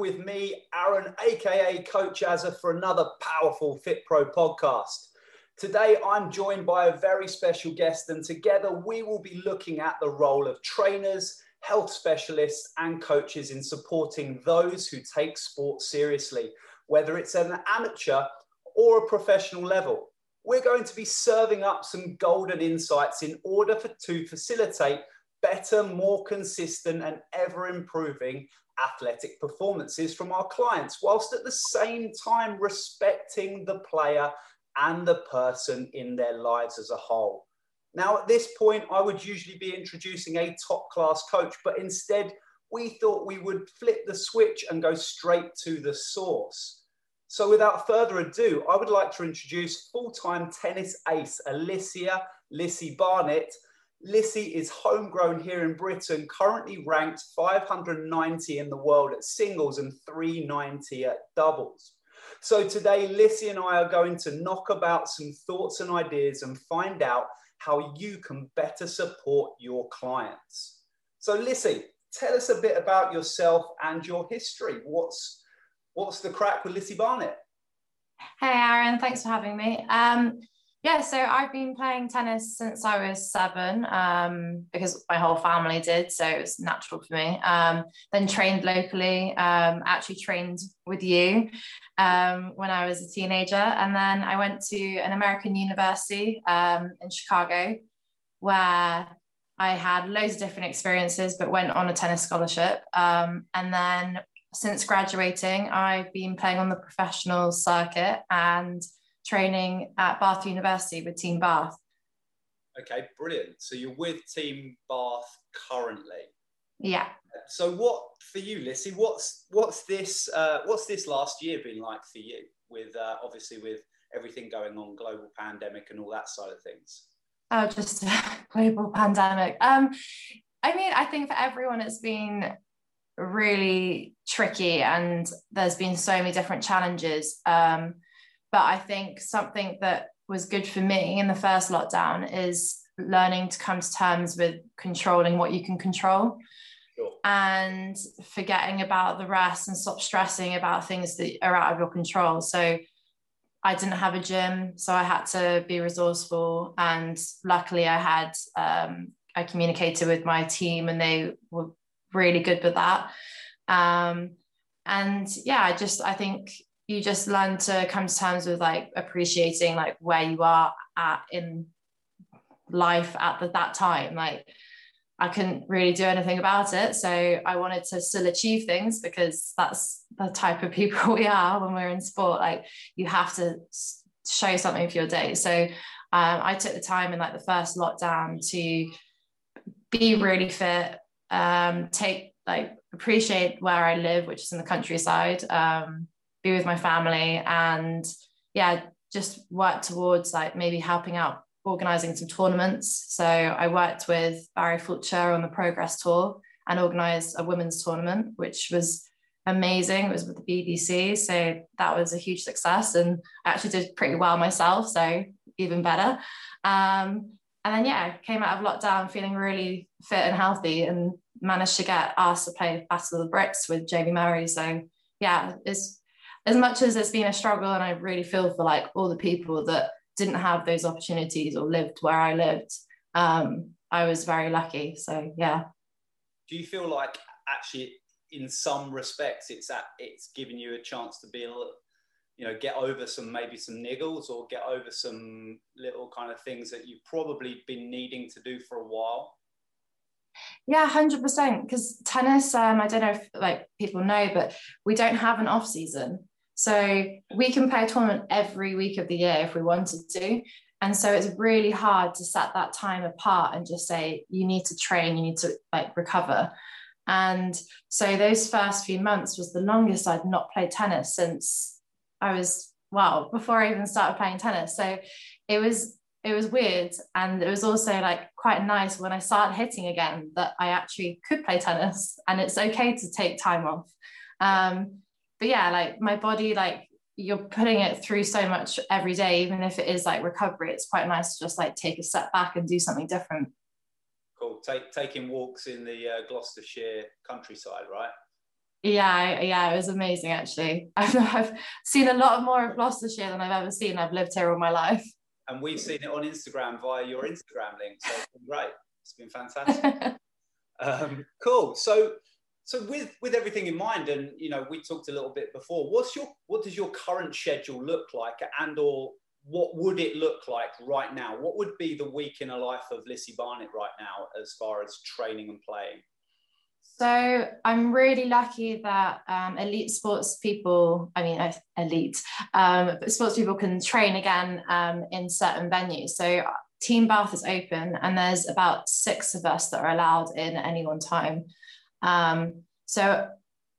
with me, Aaron, aka Coach Azza, for another powerful FitPro podcast. Today, I'm joined by a very special guest, and together we will be looking at the role of trainers, health specialists, and coaches in supporting those who take sport seriously, whether it's at an amateur or a professional level. We're going to be serving up some golden insights in order for, to facilitate better, more consistent, and ever improving athletic performances from our clients, whilst at the same time respecting the player and the person in their lives as a whole. Now, at this point, I would usually be introducing a top class coach, but instead, we thought we would flip the switch and go straight to the source. So, without further ado, I would like to introduce full time tennis ace Alicia Lissy Barnett Lissy is homegrown here in Britain, currently ranked 590 in the world at singles and 390 at doubles. So today, Lissy and I are going to knock about some thoughts and ideas and find out how you can better support your clients. So Lissy, tell us a bit about yourself and your history. What's, what's the crack with Lissy Barnett? Hey, Aaron, thanks for having me. Um, yeah, so I've been playing tennis since I was seven um, because my whole family did, so it was natural for me. Um, then trained locally, um, actually trained with you um, when I was a teenager, and then I went to an American university um, in Chicago where I had loads of different experiences, but went on a tennis scholarship. Um, and then since graduating, I've been playing on the professional circuit and training at Bath University with Team Bath. Okay, brilliant. So you're with Team Bath currently. Yeah. So what for you, Lissy? What's what's this uh, what's this last year been like for you? With uh, obviously with everything going on, global pandemic and all that side of things. Oh, just global pandemic. Um, I mean, I think for everyone, it's been really tricky, and there's been so many different challenges. Um, but I think something that was good for me in the first lockdown is learning to come to terms with controlling what you can control sure. and forgetting about the rest and stop stressing about things that are out of your control. So I didn't have a gym, so I had to be resourceful. And luckily, I had um, I communicated with my team, and they were really good with that. Um, and yeah, I just I think you just learn to come to terms with like appreciating like where you are at in life at the, that time. Like i couldn't really do anything about it. So i wanted to still achieve things because that's the type of people we are when we're in sport. Like you have to show something for your day. So um, i took the time in like the first lockdown to be really fit um, take like appreciate where i live which is in the countryside um, be with my family and yeah just work towards like maybe helping out organizing some tournaments. So i worked with barry fulcher on the progress tour and organized a women's tournament which was amazing. It was with the bbc so that was a huge success and i actually did pretty well myself so even better. Um, and then yeah came out of lockdown feeling really fit and healthy and managed to get asked to play battle of the brits with jamie murray. So yeah it's as much as it's been a struggle and I really feel for like all the people that didn't have those opportunities or lived where I lived, um, I was very lucky. So yeah. Do you feel like actually in some respects it's at it's giving you a chance to be a little, you know get over some maybe some niggles or get over some little kind of things that you've probably been needing to do for a while yeah, hundred percent. Because tennis, um, I don't know if like people know, but we don't have an off season. So we can play a tournament every week of the year if we wanted to. And so it's really hard to set that time apart and just say, you need to train, you need to like recover. And so those first few months was the longest I'd not played tennis since I was, well, before I even started playing tennis. So it was it was weird and it was also like quite nice when i started hitting again that i actually could play tennis and it's okay to take time off um, but yeah like my body like you're putting it through so much every day even if it is like recovery it's quite nice to just like take a step back and do something different. Cool. Take taking walks in the uh, gloucestershire countryside right? Yeah yeah it was amazing actually. I've, I've seen a lot more of gloucestershire than i've ever seen. I've lived here all my life. And we've seen it on instagram via your instagram link so it's been great. It's been fantastic. Um, cool. So so with with everything in mind and you know we talked a little bit before what's your what does your current schedule look like and or what would it look like right now what would be the week in a life of lissy barnett right now as far as training and playing so I'm really lucky that um, elite sports people, I mean, elite, um, sports people can train again um, in certain venues. So Team Bath is open and there's about six of us that are allowed in at any one time. Um, so,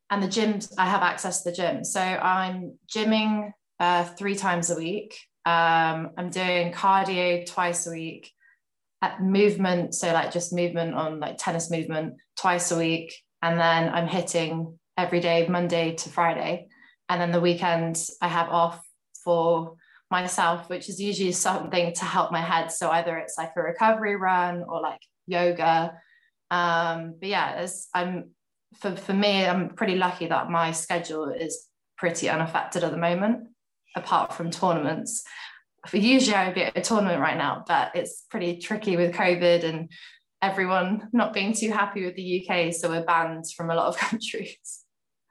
and the gyms, I have access to the gym. So I'm gymming uh, three times a week. Um, I'm doing cardio twice a week. At movement, so like just movement on like tennis movement twice a week, and then I'm hitting every day, Monday to Friday, and then the weekends I have off for myself, which is usually something to help my head. So either it's like a recovery run or like yoga, um, but yeah, as I'm for, for me, I'm pretty lucky that my schedule is pretty unaffected at the moment, apart from tournaments. For usually I would be at a tournament right now, but it's pretty tricky with COVID and everyone not being too happy with the UK. So we're banned from a lot of countries.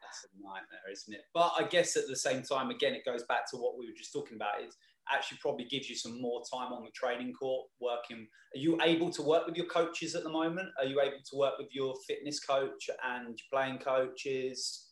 That's a nightmare, isn't it? But I guess at the same time, again, it goes back to what we were just talking about is actually probably gives you some more time on the training court working. Are you able to work with your coaches at the moment? Are you able to work with your fitness coach and playing coaches?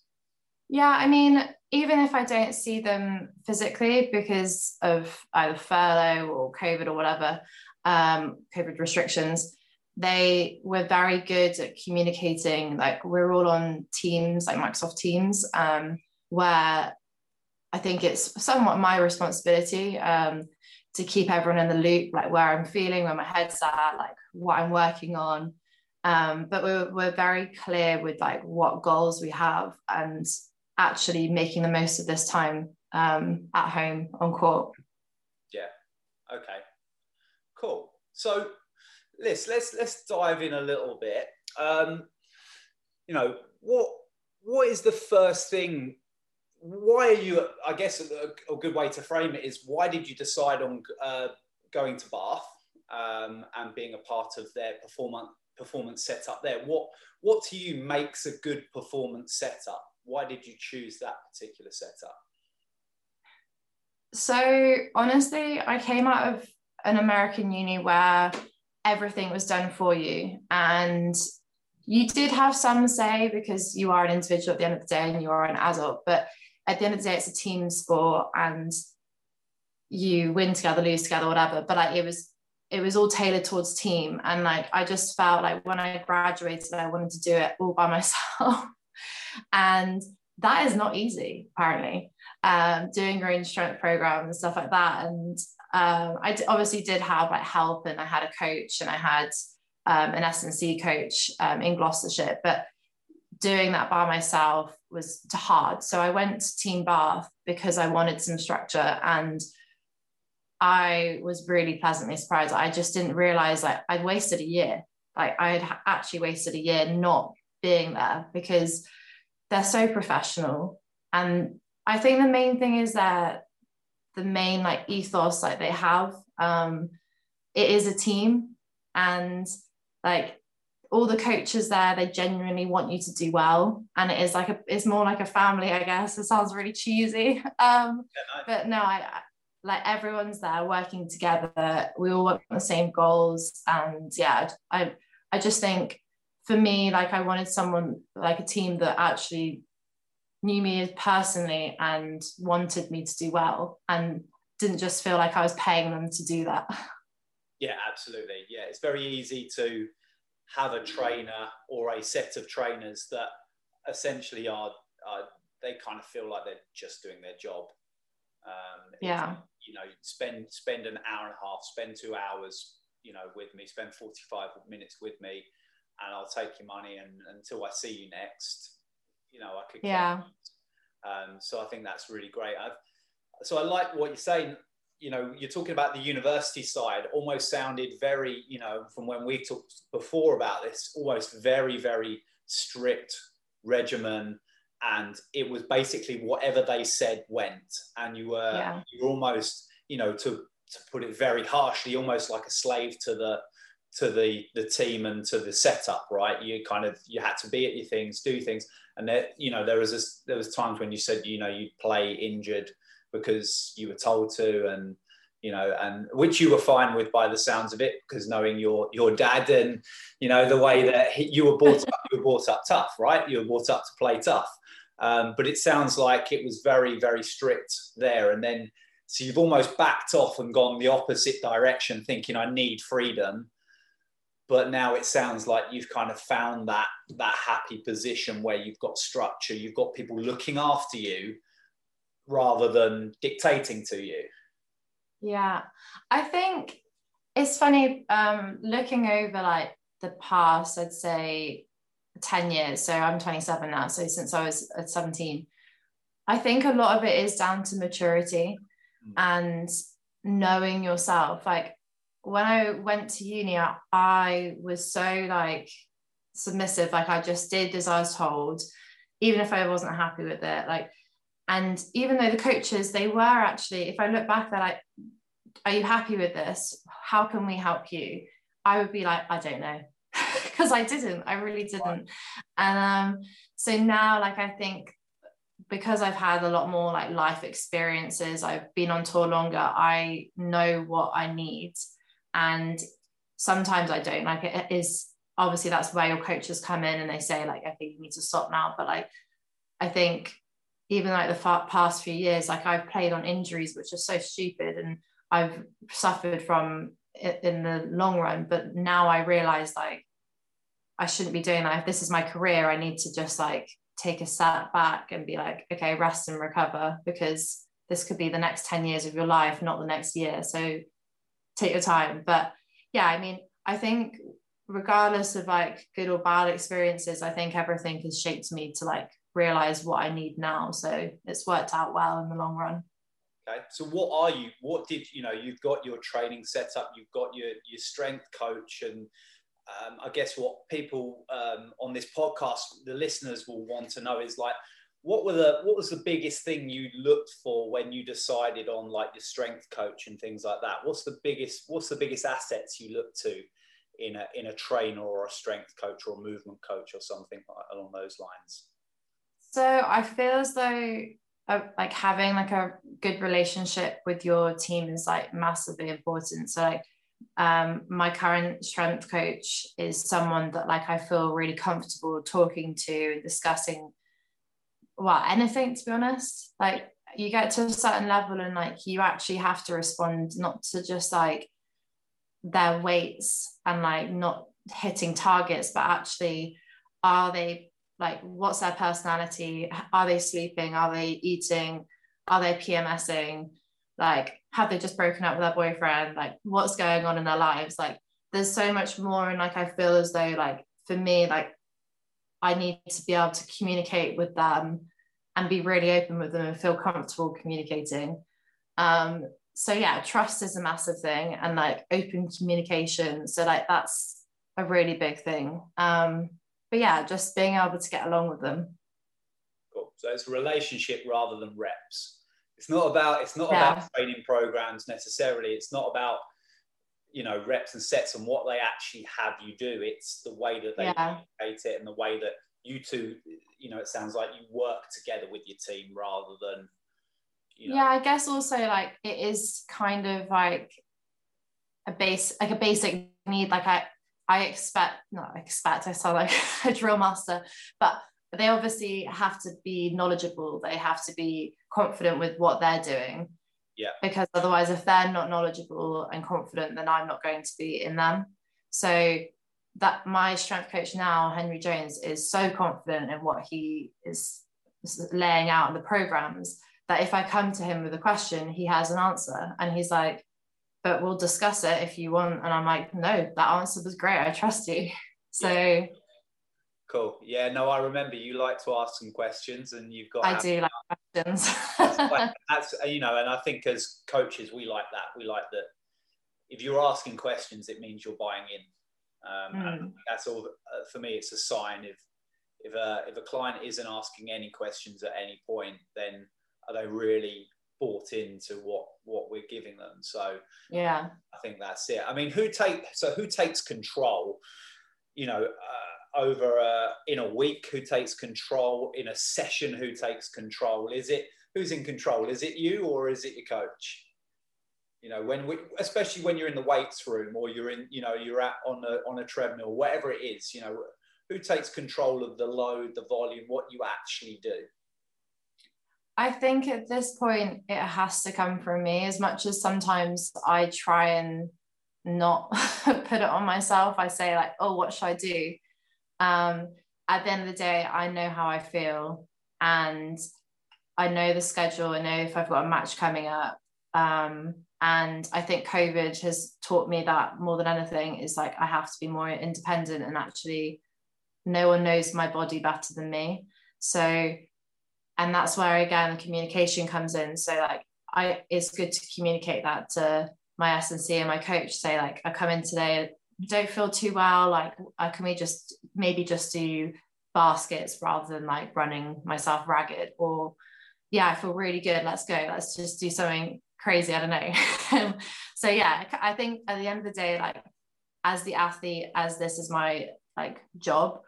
Yeah i mean even if i don't see them physically because of either furlough or covid or whatever um, covid restrictions they were very good at communicating. Like we're all on teams like microsoft teams um, where I think it's somewhat my responsibility um, to keep everyone in the loop, like where I'm feeling, where my head's at, like what I'm working on. Um, but we're, we're very clear with like what goals we have and actually making the most of this time um, at home on court. Yeah. Okay. Cool. So let's let's let's dive in a little bit. Um, you know what what is the first thing why are you? I guess a, a, good way to frame it is why did you decide on uh, going to Bath um, and being a part of their performance performance setup there? What what to you makes a good performance setup? Why did you choose that particular setup? So honestly, I came out of an American uni where everything was done for you and you did have some say because you are an individual at the end of the day and you are an adult but at the end of the day, it's a team sport and you win together, lose together, whatever. But like it was, it was all tailored towards team. And like I just felt like when I graduated, I wanted to do it all by myself. and that is not easy, apparently. Um, doing your own strength program and stuff like that. And um, I d- obviously did have like help, and I had a coach, and I had um, an S&C coach um, in Gloucestershire. But doing that by myself was hard. So I went to Team Bath because I wanted some structure and I was really pleasantly surprised. I just didn't realize like I'd wasted a year. Like I had actually wasted a year not being there because they're so professional. And I think the main thing is that the main like ethos like they have, um, it is a team and like all the coaches there they genuinely want you to do well. And it is like a it's more like a family i guess. It sounds really cheesy. Um yeah, but no I, I like everyone's there working together. We all want the same goals. And yeah i i just think for me like i wanted someone like a team that actually knew me personally and wanted me to do well and didn't just feel like i was paying them to do that. Yeah absolutely. Yeah it's very easy to have a trainer or a set of trainers that essentially are, are they kind of feel like they're just doing their job. Um, yeah. You know, spend spend an hour and a half, spend two hours, you know, with me, spend 45 minutes with me, and I'll take your money and until I see you next, you know, I could. Yeah. Um, so I think that's really great. I've, so I like what you're saying. You know, you're talking about the university side. Almost sounded very, you know, from when we talked before about this, almost very, very strict regimen, and it was basically whatever they said went, and you were yeah. you were almost, you know, to to put it very harshly, almost like a slave to the to the the team and to the setup, right? You kind of you had to be at your things, do things, and there you know there was this, there was times when you said you know you'd play injured because you were told to, and you know, and which you were fine with by the sounds of it, because knowing your your dad and you know the way that he, you were brought up, you were brought up tough, right? You were brought up to play tough, um, but it sounds like it was very very strict there, and then so you've almost backed off and gone the opposite direction, thinking I need freedom. But now it sounds like you've kind of found that that happy position where you've got structure you've got people looking after you rather than dictating to you yeah i think it's funny um looking over like the past i'd say 10 years so i'm 27 now so since i was at 17 i think a lot of it is down to maturity mm. and knowing yourself like when I went to uni, I was so like submissive. Like I just did as I was told, even if I wasn't happy with it. Like, and even though the coaches, they were actually, if I look back, they're like, "Are you happy with this? How can we help you?" I would be like, "I don't know," because I didn't. I really didn't. And um, so now, like, I think because I've had a lot more like life experiences, I've been on tour longer. I know what I need and sometimes I don't like it is obviously that's where your coaches come in and they say like okay you need to stop now but like I think even like the past few years like I've played on injuries which are so stupid and I've suffered from it in the long run but now I realize like I shouldn't be doing that if this is my career I need to just like take a step back and be like okay rest and recover because this could be the next 10 years of your life not the next year so take your time. But yeah, I mean, I think regardless of like good or bad experiences, I think everything has shaped me to like realize what I need now. So it's worked out well in the long run. Okay. So what are you? What did you know? You've got your training set up. You've got your your strength coach, and um, I guess what people um, on this podcast, the listeners will want to know is like, what were the what was the biggest thing you looked for when you decided on like your strength coach and things like that what's the biggest what's the biggest assets you look to in a in a trainer or a strength coach or a movement coach or something along those lines so i feel as though uh, like having like a good relationship with your team is like massively important. So like um, my current strength coach is someone that like I feel really comfortable talking to discussing well anything to be honest. Like you get to a certain level and like you actually have to respond not to just like their weights and like not hitting targets but actually are they like what's their personality are they sleeping are they eating are they pmsing like have they just broken up with their boyfriend like what's going on in their lives like there's so much more and like i feel as though like for me like I need to be able to communicate with them and be really open with them and feel comfortable communicating. Um, so yeah, trust is a massive thing and like open communication. So like that's a really big thing. Um, but yeah, just being able to get along with them. Cool. So it's a relationship rather than reps. It's not about it's not yeah. about training programs necessarily. It's not about you know reps and sets and what they actually have you do it's the way that they yeah. communicate it and the way that you two you know it sounds like you work together with your team rather than you know. yeah i guess also like it is kind of like a base like a basic need like i i expect not expect i sound like a drill master but they obviously have to be knowledgeable they have to be confident with what they're doing yeah. Because otherwise, if they're not knowledgeable and confident, then I'm not going to be in them. So that my strength coach now, Henry Jones, is so confident in what he is laying out in the programs that if I come to him with a question, he has an answer. And he's like, but we'll discuss it if you want. And I'm like, no, that answer was great. I trust you. So yeah. cool. Yeah, no, I remember you like to ask some questions and you've got I do like questions. that's, that's you know, and I think as coaches we like that. We like that if you're asking questions, it means you're buying in. Um, mm. And that's all uh, for me. It's a sign if if a if a client isn't asking any questions at any point, then are they really bought into what what we're giving them? So yeah, I think that's it. I mean, who take so who takes control? You know. Uh, over a, in a week who takes control in a session who takes control is it who's in control is it you or is it your coach you know when we especially when you're in the weights room or you're in you know you're at on a on a treadmill whatever it is you know who takes control of the load the volume what you actually do i think at this point it has to come from me. As much as sometimes i try and not put it on myself i say like oh what should i do? Um at the end of the day i know how i feel and i know the schedule. I know if i've got a match coming up. Um and i think covid has taught me that more than anything. Is like i have to be more independent and actually no one knows my body better than me. So and that's where again communication comes in. So like i it's good to communicate that to my S&C and my coach say like i come in today don't feel too well like uh, can we just maybe just do baskets rather than like running myself ragged? Or yeah i feel really good let's go let's just do something crazy i don't know. So yeah i think at the end of the day like as the athlete as this is my like job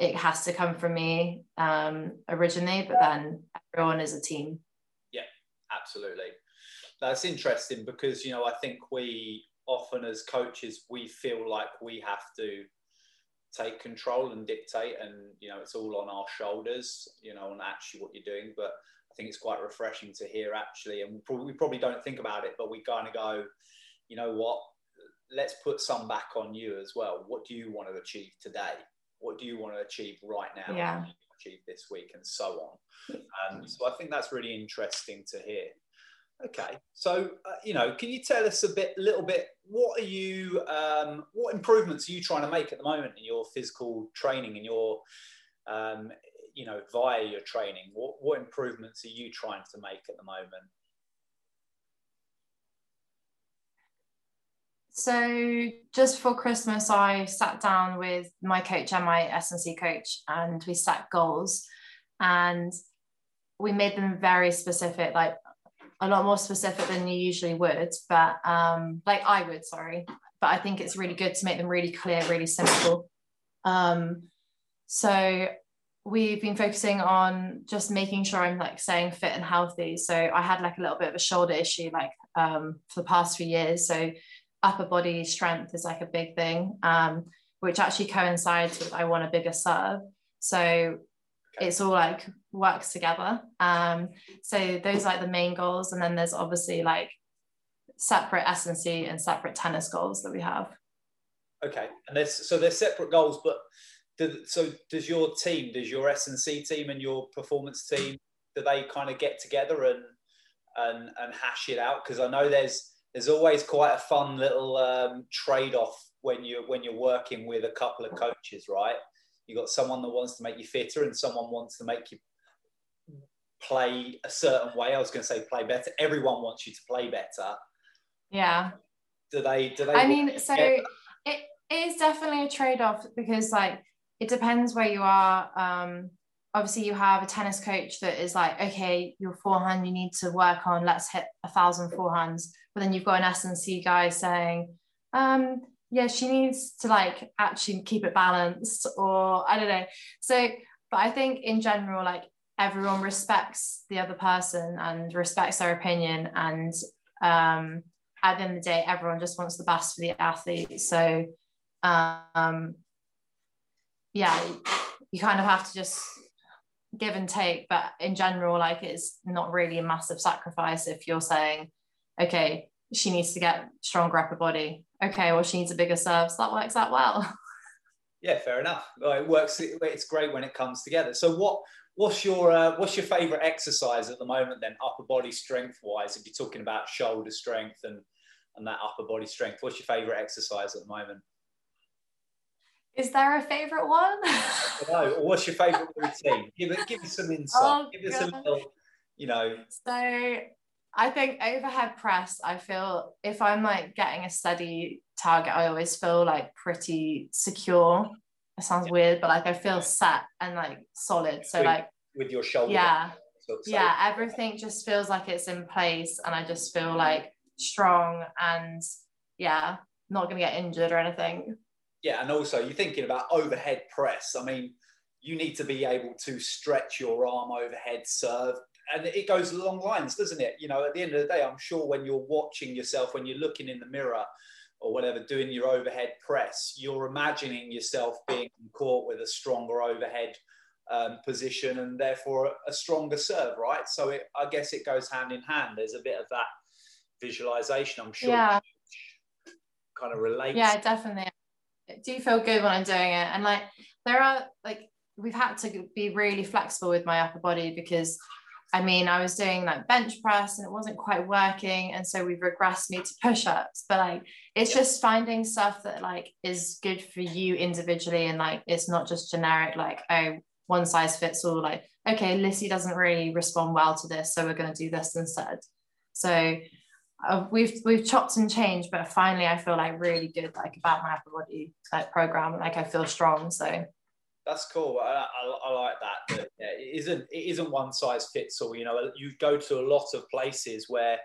it has to come from me um originally but then everyone is a team yeah absolutely that's interesting because you know i think we often as coaches we feel like we have to take control and dictate and you know it's all on our shoulders you know on actually what you're doing but I think it's quite refreshing to hear actually, and we probably don't think about it, but we kind of go, you know what? Let's put some back on you as well. What do you want to achieve today? What do you want to achieve right now? Yeah. Achieve this week and so on. Um, so I think that's really interesting to hear. Okay, so uh, you know, can you tell us a bit, little bit? What are you, um, what improvements are you trying to make at the moment in your physical training and your um, you know, via your training? What, what improvements are you trying to make at the moment? So just for Christmas, I sat down with my coach and my S&C coach, and we set goals, and we made them very specific, like a lot more specific than you usually would, but um, like I would, sorry. But I think it's really good to make them really clear, really simple. Um, so we've been focusing on just making sure I'm like staying fit and healthy. So I had like a little bit of a shoulder issue like um, for the past few years. So upper body strength is like a big thing, um, which actually coincides with I want a bigger serve. So it's all like works together. Um, so those are like the main goals, and then there's obviously like separate S&C and separate tennis goals that we have. Okay, and there's so there's separate goals, but so does your team, does your S&C team and your performance team, do they kind of get together and and and hash it out? Because I know there's there's always quite a fun little um, trade off when you when you're working with a couple of coaches, right? You've got someone that wants to make you fitter and someone wants to make you play a certain way. I was going to say play better. Everyone wants you to play better. Yeah. Do they? Do they? I mean, so it, it is definitely a trade off because like it depends where you are. Um, obviously, you have a tennis coach that is like, okay, your forehand you need to work on. Let's hit a thousand forehands. But then you've got an S&C guy saying, um, yeah, she needs to like actually keep it balanced, or I don't know. So, but I think in general, like everyone respects the other person and respects their opinion and um, at the end of the day everyone just wants the best for the athlete so um, yeah, you kind of have to just give and take. But in general, like it's not really a massive sacrifice if you're saying, okay, she needs to get stronger upper body. Okay, well, she needs a bigger serve. So that works out well. Yeah, fair enough. Well, it works. It's great when it comes together. So, what what's your uh, what's your favorite exercise at the moment? Then, upper body strength wise, if you're talking about shoulder strength and and that upper body strength, what's your favorite exercise at the moment? Is there a favorite one? no. What's your favorite routine? Give it. Give me some insight. Oh, give us a little. You know. So I think overhead press. I feel if I'm like getting a steady target, I always feel like pretty secure. It sounds yeah. weird, but like I feel set and like solid. So with, like with your shoulder. Yeah. yeah, everything just feels like it's in place, and I just feel like strong and yeah, not gonna get injured or anything yeah, and also you're thinking about overhead press. I mean, you need to be able to stretch your arm overhead serve. And it goes along lines, doesn't it? You know, at the end of the day, I'm sure when you're watching yourself, when you're looking in the mirror or whatever, doing your overhead press, you're imagining yourself being caught with a stronger overhead um, position and therefore a stronger serve, right? So it, I guess it goes hand in hand. There's a bit of that visualization, I'm sure. Yeah. Kind of relates. Yeah, definitely do feel good when I'm doing it. And like there are like we've had to be really flexible with my upper body because I mean I was doing like bench press and it wasn't quite working. And so we've regressed me to push-ups. But like it's yeah. just finding stuff that like is good for you individually and like it's not just generic, like, oh, one size fits all, like, okay, Lissy doesn't really respond well to this, so we're gonna do this instead. So uh, we've we've chopped and changed, but finally I feel like really good like about my upper body like program. Like I feel strong. So that's cool. I, I, I like that. But yeah, it isn't it isn't one size fits all. You know, you go to a lot of places where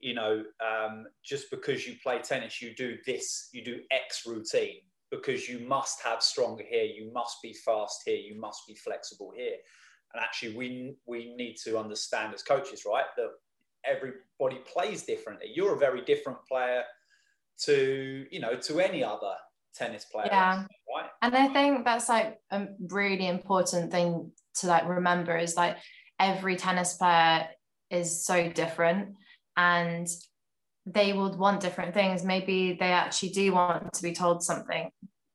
you know um, just because you play tennis, you do this, you do X routine because you must have stronger here, you must be fast here, you must be flexible here. And actually, we we need to understand as coaches, right, that everybody plays differently. You're a very different player to you know to any other tennis player. Yeah. Right. And I think that's like a really important thing to like remember is like every tennis player is so different and they would want different things. Maybe they actually do want to be told something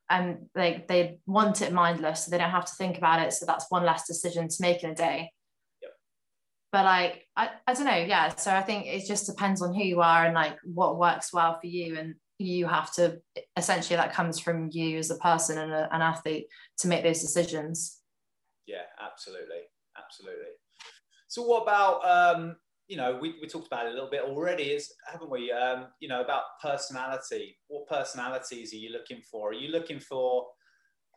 and like they want it mindless so they don't have to think about it. So that's one less decision to make in a day but like I, I don't know yeah so i think it just depends on who you are and like what works well for you and you have to essentially that comes from you as a person and a, an athlete to make those decisions. Yeah absolutely absolutely. So what about um you know we, we talked about it a little bit already is haven't we? Um you know about personality. What personalities are you looking for? Are you looking for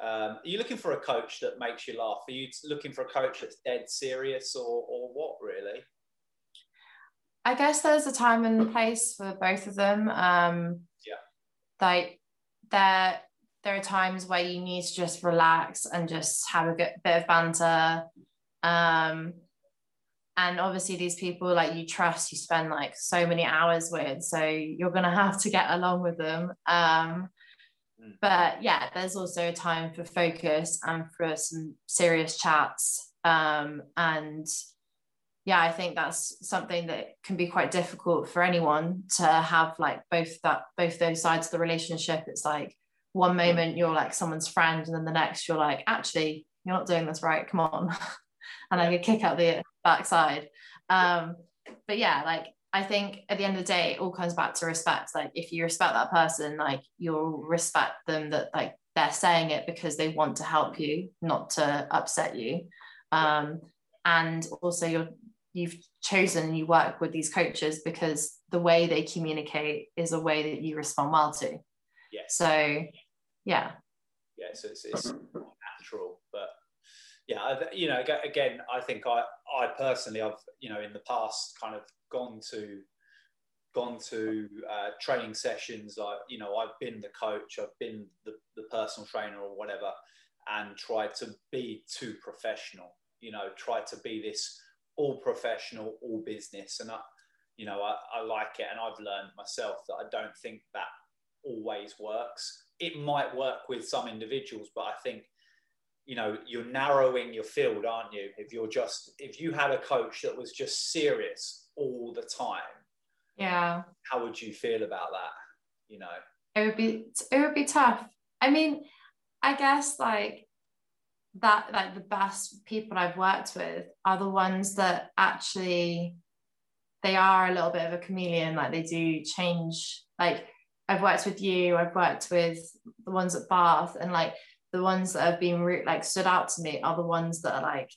um, are you looking for a coach that makes you laugh? Are you looking for a coach that's dead serious, or or what really? I guess there's a time and place for both of them. Um, yeah. Like there, there are times where you need to just relax and just have a good bit of banter. Um, and obviously these people like you trust, you spend like so many hours with, so you're gonna have to get along with them. Um, Mm. But yeah, there's also a time for focus and for some serious chats. Um, and yeah, I think that's something that can be quite difficult for anyone to have like both that both those sides of the relationship. It's like one moment you're like someone's friend, and then the next you're like, actually, you're not doing this right. Come on. and I could kick out the backside. Um, but yeah, like I think at the end of the day, it all comes back to respect. Like if you respect that person, like you'll respect them that like they're saying it because they want to help you, not to upset you. Um, and also you're you've chosen you work with these coaches because the way they communicate is a way that you respond well to. Yes. So yeah. Yeah, so it's, it's natural, but yeah, you know, again, I think I, I personally, I've, you know, in the past kind of gone to gone to uh, training sessions. I, you know, I've been the coach, I've been the, the personal trainer or whatever, and tried to be too professional. You know, try to be this all professional, all business, and I, you know, I, I like it, and I've learned myself that I don't think that always works. It might work with some individuals, but I think you know you're narrowing your field aren't you if you're just if you had a coach that was just serious all the time yeah how would you feel about that you know it would be it would be tough i mean I guess like that, like the best people I've worked with are the ones that actually they are a little bit of a chameleon. Like they do change. Like I've worked with you, I've worked with the ones at Bath, and like the ones that have been like stood out to me are the ones that are like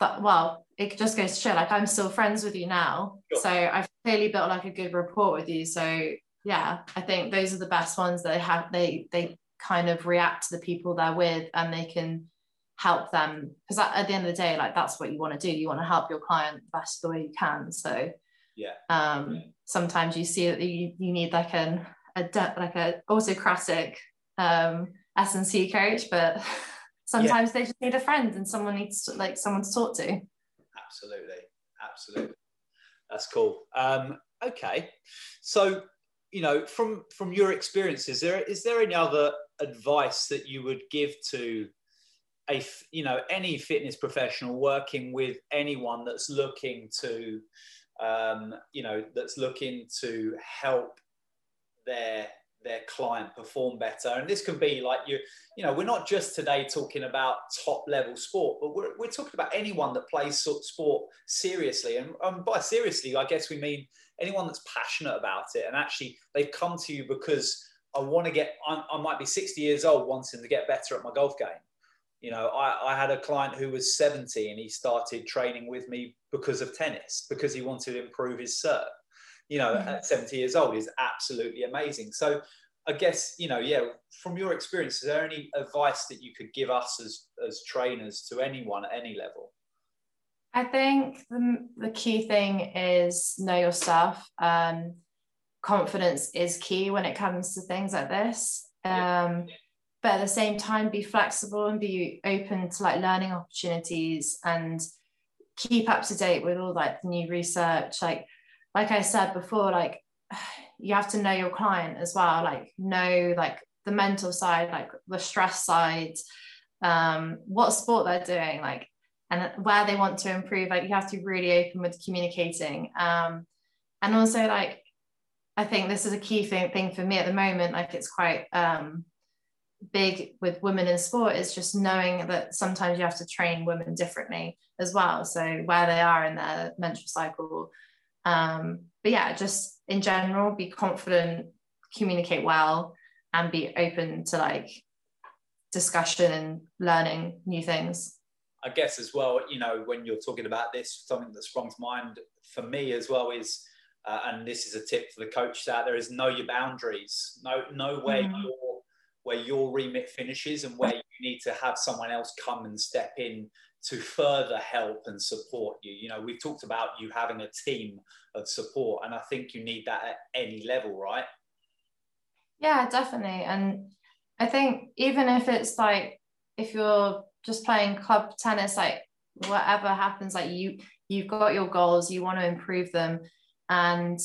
but well it just goes to show like i'm still friends with you now sure. so i've clearly built like a good rapport with you so yeah i think those are the best ones that they have they they kind of react to the people they're with and they can help them because at the end of the day like that's what you want to do you want to help your client the best the way you can so yeah um yeah. sometimes you see that you, you need like an a de- like a autocratic um S&C coach, but sometimes yeah. they just need a friend and someone needs to, like someone to talk to. Absolutely, absolutely. That's cool. Um, okay, so you know, from from your experiences, there is there any other advice that you would give to a you know any fitness professional working with anyone that's looking to um, you know that's looking to help their their client perform better. And this can be like you, you know, we're not just today talking about top level sport, but we're, we're talking about anyone that plays sport seriously. And, and by seriously, I guess we mean anyone that's passionate about it. And actually, they've come to you because I want to get, I, I might be 60 years old wanting to get better at my golf game. You know, I, I had a client who was 70 and he started training with me because of tennis, because he wanted to improve his serve you know, mm-hmm. at 70 years old is absolutely amazing. So I guess, you know, yeah, from your experience, is there any advice that you could give us as, as trainers to anyone at any level? I think the, the key thing is know yourself. Um, confidence is key when it comes to things like this. Um, yeah. But at the same time, be flexible and be open to like learning opportunities and keep up to date with all like the new research. Like like I said before, like you have to know your client as well, like know like the mental side, like the stress side, um, what sport they're doing, like and where they want to improve. Like you have to be really open with communicating. Um, and also like I think this is a key thing, thing for me at the moment. Like it's quite um, big with women in sport is just knowing that sometimes you have to train women differently as well. So where they are in their menstrual cycle, um, but yeah, just in general, be confident, communicate well, and be open to like discussion and learning new things. I guess as well, you know, when you're talking about this, something that sprung to mind for me as well is, uh, and this is a tip for the coaches out there, is know your boundaries. Know know where mm. your where your remit finishes and where you need to have someone else come and step in to further help and support you. You know, we've talked about you having a team of support, and I think you need that at any level, right? Yeah, definitely. And I think even if it's like if you're just playing club tennis, like whatever happens, like you you've got your goals, you want to improve them, and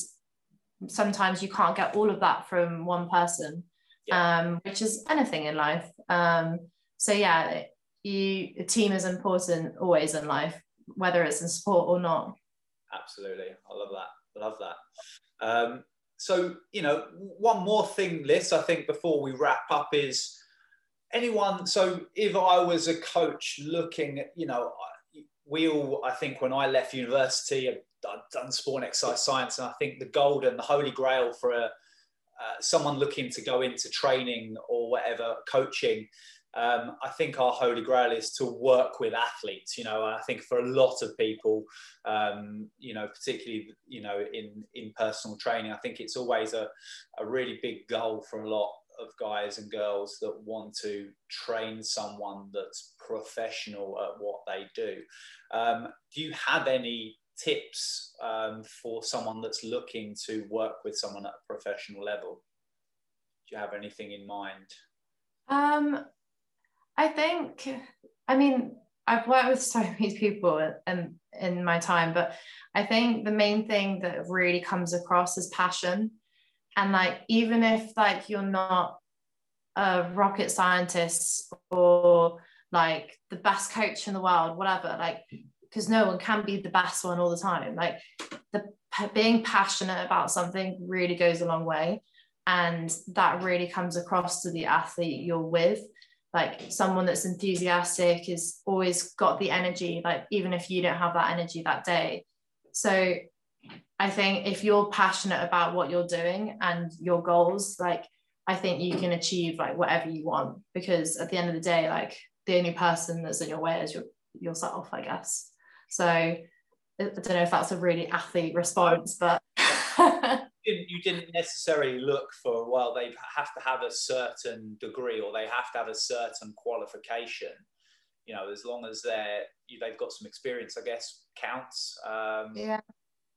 sometimes you can't get all of that from one person, yeah. um, which is anything in life. Um, so yeah, you a team is important always in life, whether it's in sport or not. Absolutely, I love that. Love that. Um, so you know, one more thing, Liz. I think before we wrap up is anyone. So if I was a coach looking, at, you know, we all. I think when I left university, I've done sport and exercise science, and I think the golden, the holy grail for a uh, someone looking to go into training or whatever coaching um, I think our holy grail is to work with athletes. You know, I think for a lot of people, um, you know, particularly you know in in personal training, I think it's always a, a really big goal for a lot of guys and girls that want to train someone that's professional at what they do. Um, do you have any tips um, for someone that's looking to work with someone at a professional level? Do you have anything in mind? Um, I think, I mean, I've worked with so many people in, in my time, but I think the main thing that really comes across is passion. And like, even if like you're not a rocket scientist or like the best coach in the world, whatever, like, because no one can be the best one all the time. Like, the being passionate about something really goes a long way. and that really comes across to the athlete you're with like someone that's enthusiastic is always got the energy like even if you don't have that energy that day. So i think if you're passionate about what you're doing and your goals like i think you can achieve like whatever you want because at the end of the day like the only person that's in your way is your, yourself i guess. So i don't know if that's a really athlete response but didn't, you didn't necessarily look for well they have to have a certain degree or they have to have a certain qualification. You know as long as they're they've got some experience i guess counts um yeah.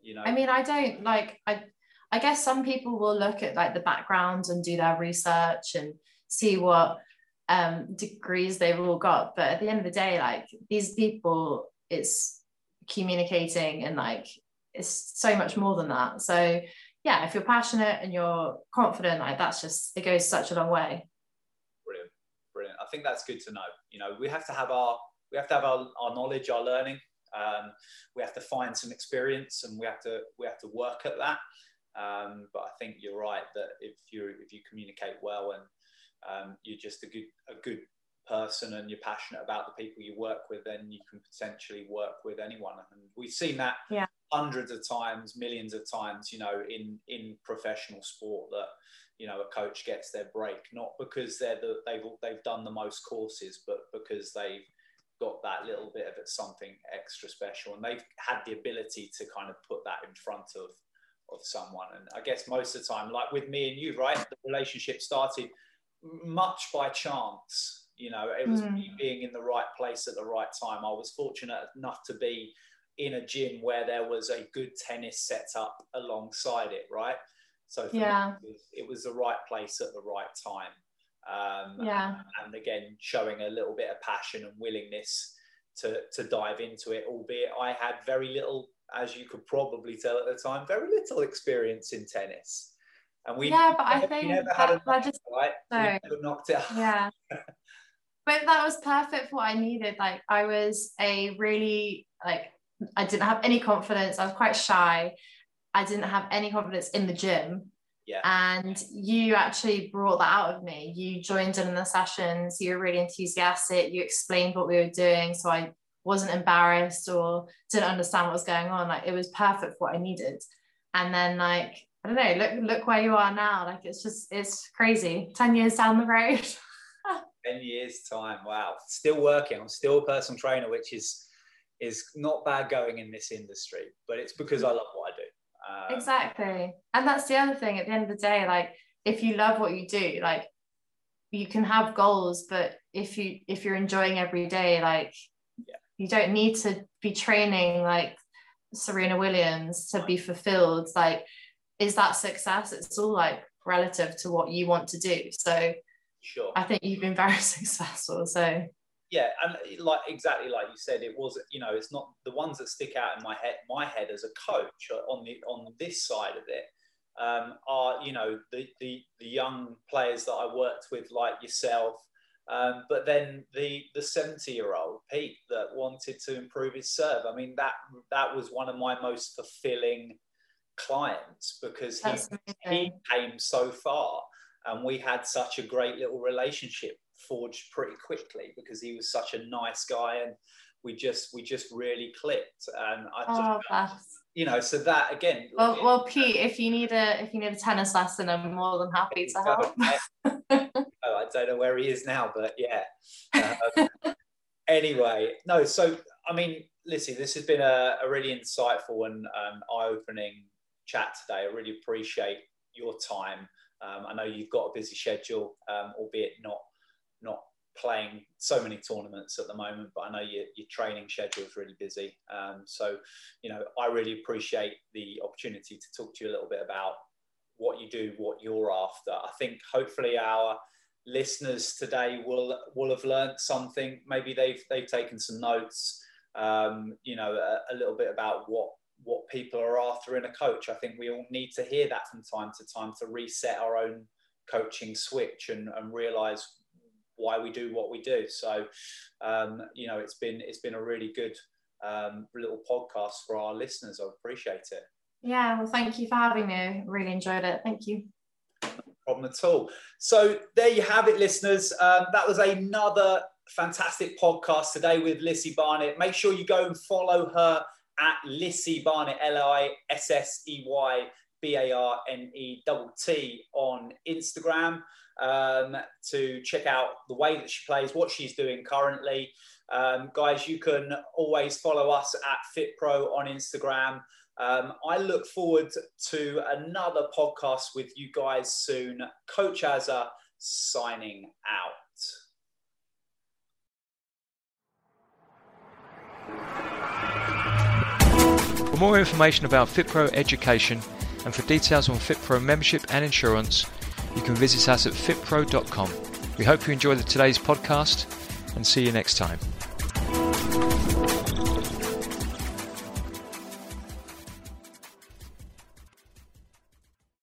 you know. I mean i don't like i i guess some people will look at like the background and do their research and see what um degrees they've all got but at the end of the day like these people it's communicating and like it's so much more than that. So yeah, if you're passionate and you're confident, like that's just it goes such a long way. Brilliant, brilliant. I think that's good to know. You know, we have to have our we have to have our, our knowledge, our learning. Um, we have to find some experience, and we have to we have to work at that. Um, but I think you're right that if you if you communicate well and um, you're just a good a good person and you're passionate about the people you work with, then you can potentially work with anyone. And we've seen that yeah. Hundreds of times, millions of times, you know, in in professional sport that you know a coach gets their break not because they're the they've they've done the most courses, but because they've got that little bit of it something extra special and they've had the ability to kind of put that in front of of someone and i guess most of the time like with me and you right the relationship started much by chance you know, it was mm. me being in the right place at the right time. I was fortunate enough to be in a gym where there was a good tennis set up alongside it, right? So yeah. Me, it, was, the right place at the right time. Um, yeah. And again, showing a little bit of passion and willingness to, to dive into it, albeit I had very little, as you could probably tell at the time, very little experience in tennis. And we yeah, but I think never had a just, right? never knocked it out. Yeah. but that was perfect for what I needed. Like I was a really like I didn't have any confidence. I was quite shy. I didn't have any confidence in the gym. Yeah. And you actually brought that out of me. You joined in the sessions. You were really enthusiastic. You explained what we were doing, so I wasn't embarrassed or didn't understand what was going on. Like it was perfect for what I needed. And then like I don't know, look look where you are now. Like it's just it's crazy. Ten years down the road. 10 years time wow still working i'm still a personal trainer which is is not bad going in this industry but it's because i love what i do um, exactly and that's the other thing at the end of the day like if you love what you do like you can have goals but if you if you're enjoying every day like yeah. you don't need to be training like serena williams to be fulfilled like is that success it's all like relative to what you want to do so Sure. I think you've been very successful. So yeah, and like exactly like you said, it was you know it's not the ones that stick out in my head. My head as a coach on the on this side of it um, are you know the, the the young players that I worked with like yourself, um, but then the the seventy year old Pete that wanted to improve his serve. I mean that that was one of my most fulfilling clients because he, he came so far and we had such a great little relationship forged pretty quickly because he was such a nice guy and we just we just really clicked. And I oh, just, you know so that again well, well Pete if you need a if you need a tennis lesson I'm more than happy to help. Oh, I don't know where he is now but yeah. Um, anyway no so I mean listen this has been a, a really insightful and um, eye-opening chat today. I really appreciate your time. Um, I know you've got a busy schedule, um, albeit not not playing so many tournaments at the moment, but I know your, your training schedule is really busy. Um, so, you know, I really appreciate the opportunity to talk to you a little bit about what you do, what you're after. I think hopefully our listeners today will will have learned something. Maybe they've they've taken some notes. Um, you know, a, a little bit about what what people are after in a coach. I think we all need to hear that from time to time to reset our own coaching switch and, and realize why we do what we do. So, um, you know, it's been it's been a really good um, little podcast for our listeners. I appreciate it. Yeah, well, thank you for having me. Really enjoyed it. Thank you. problem at all. So there you have it, listeners. Um, that was another fantastic podcast today with Lissy Barnett. Make sure you go and follow her at Lissy Barnett, L I S S E Y B A R N E T on Instagram um, to check out the way that she plays, what she's doing currently. Um, guys, you can always follow us at FitPro on Instagram. Um, I look forward to another podcast with you guys soon. Coach Azza signing out. For more information about FitPro education and for details on FitPro membership and insurance, you can visit us at fitpro.com. We hope you enjoyed today's podcast and see you next time.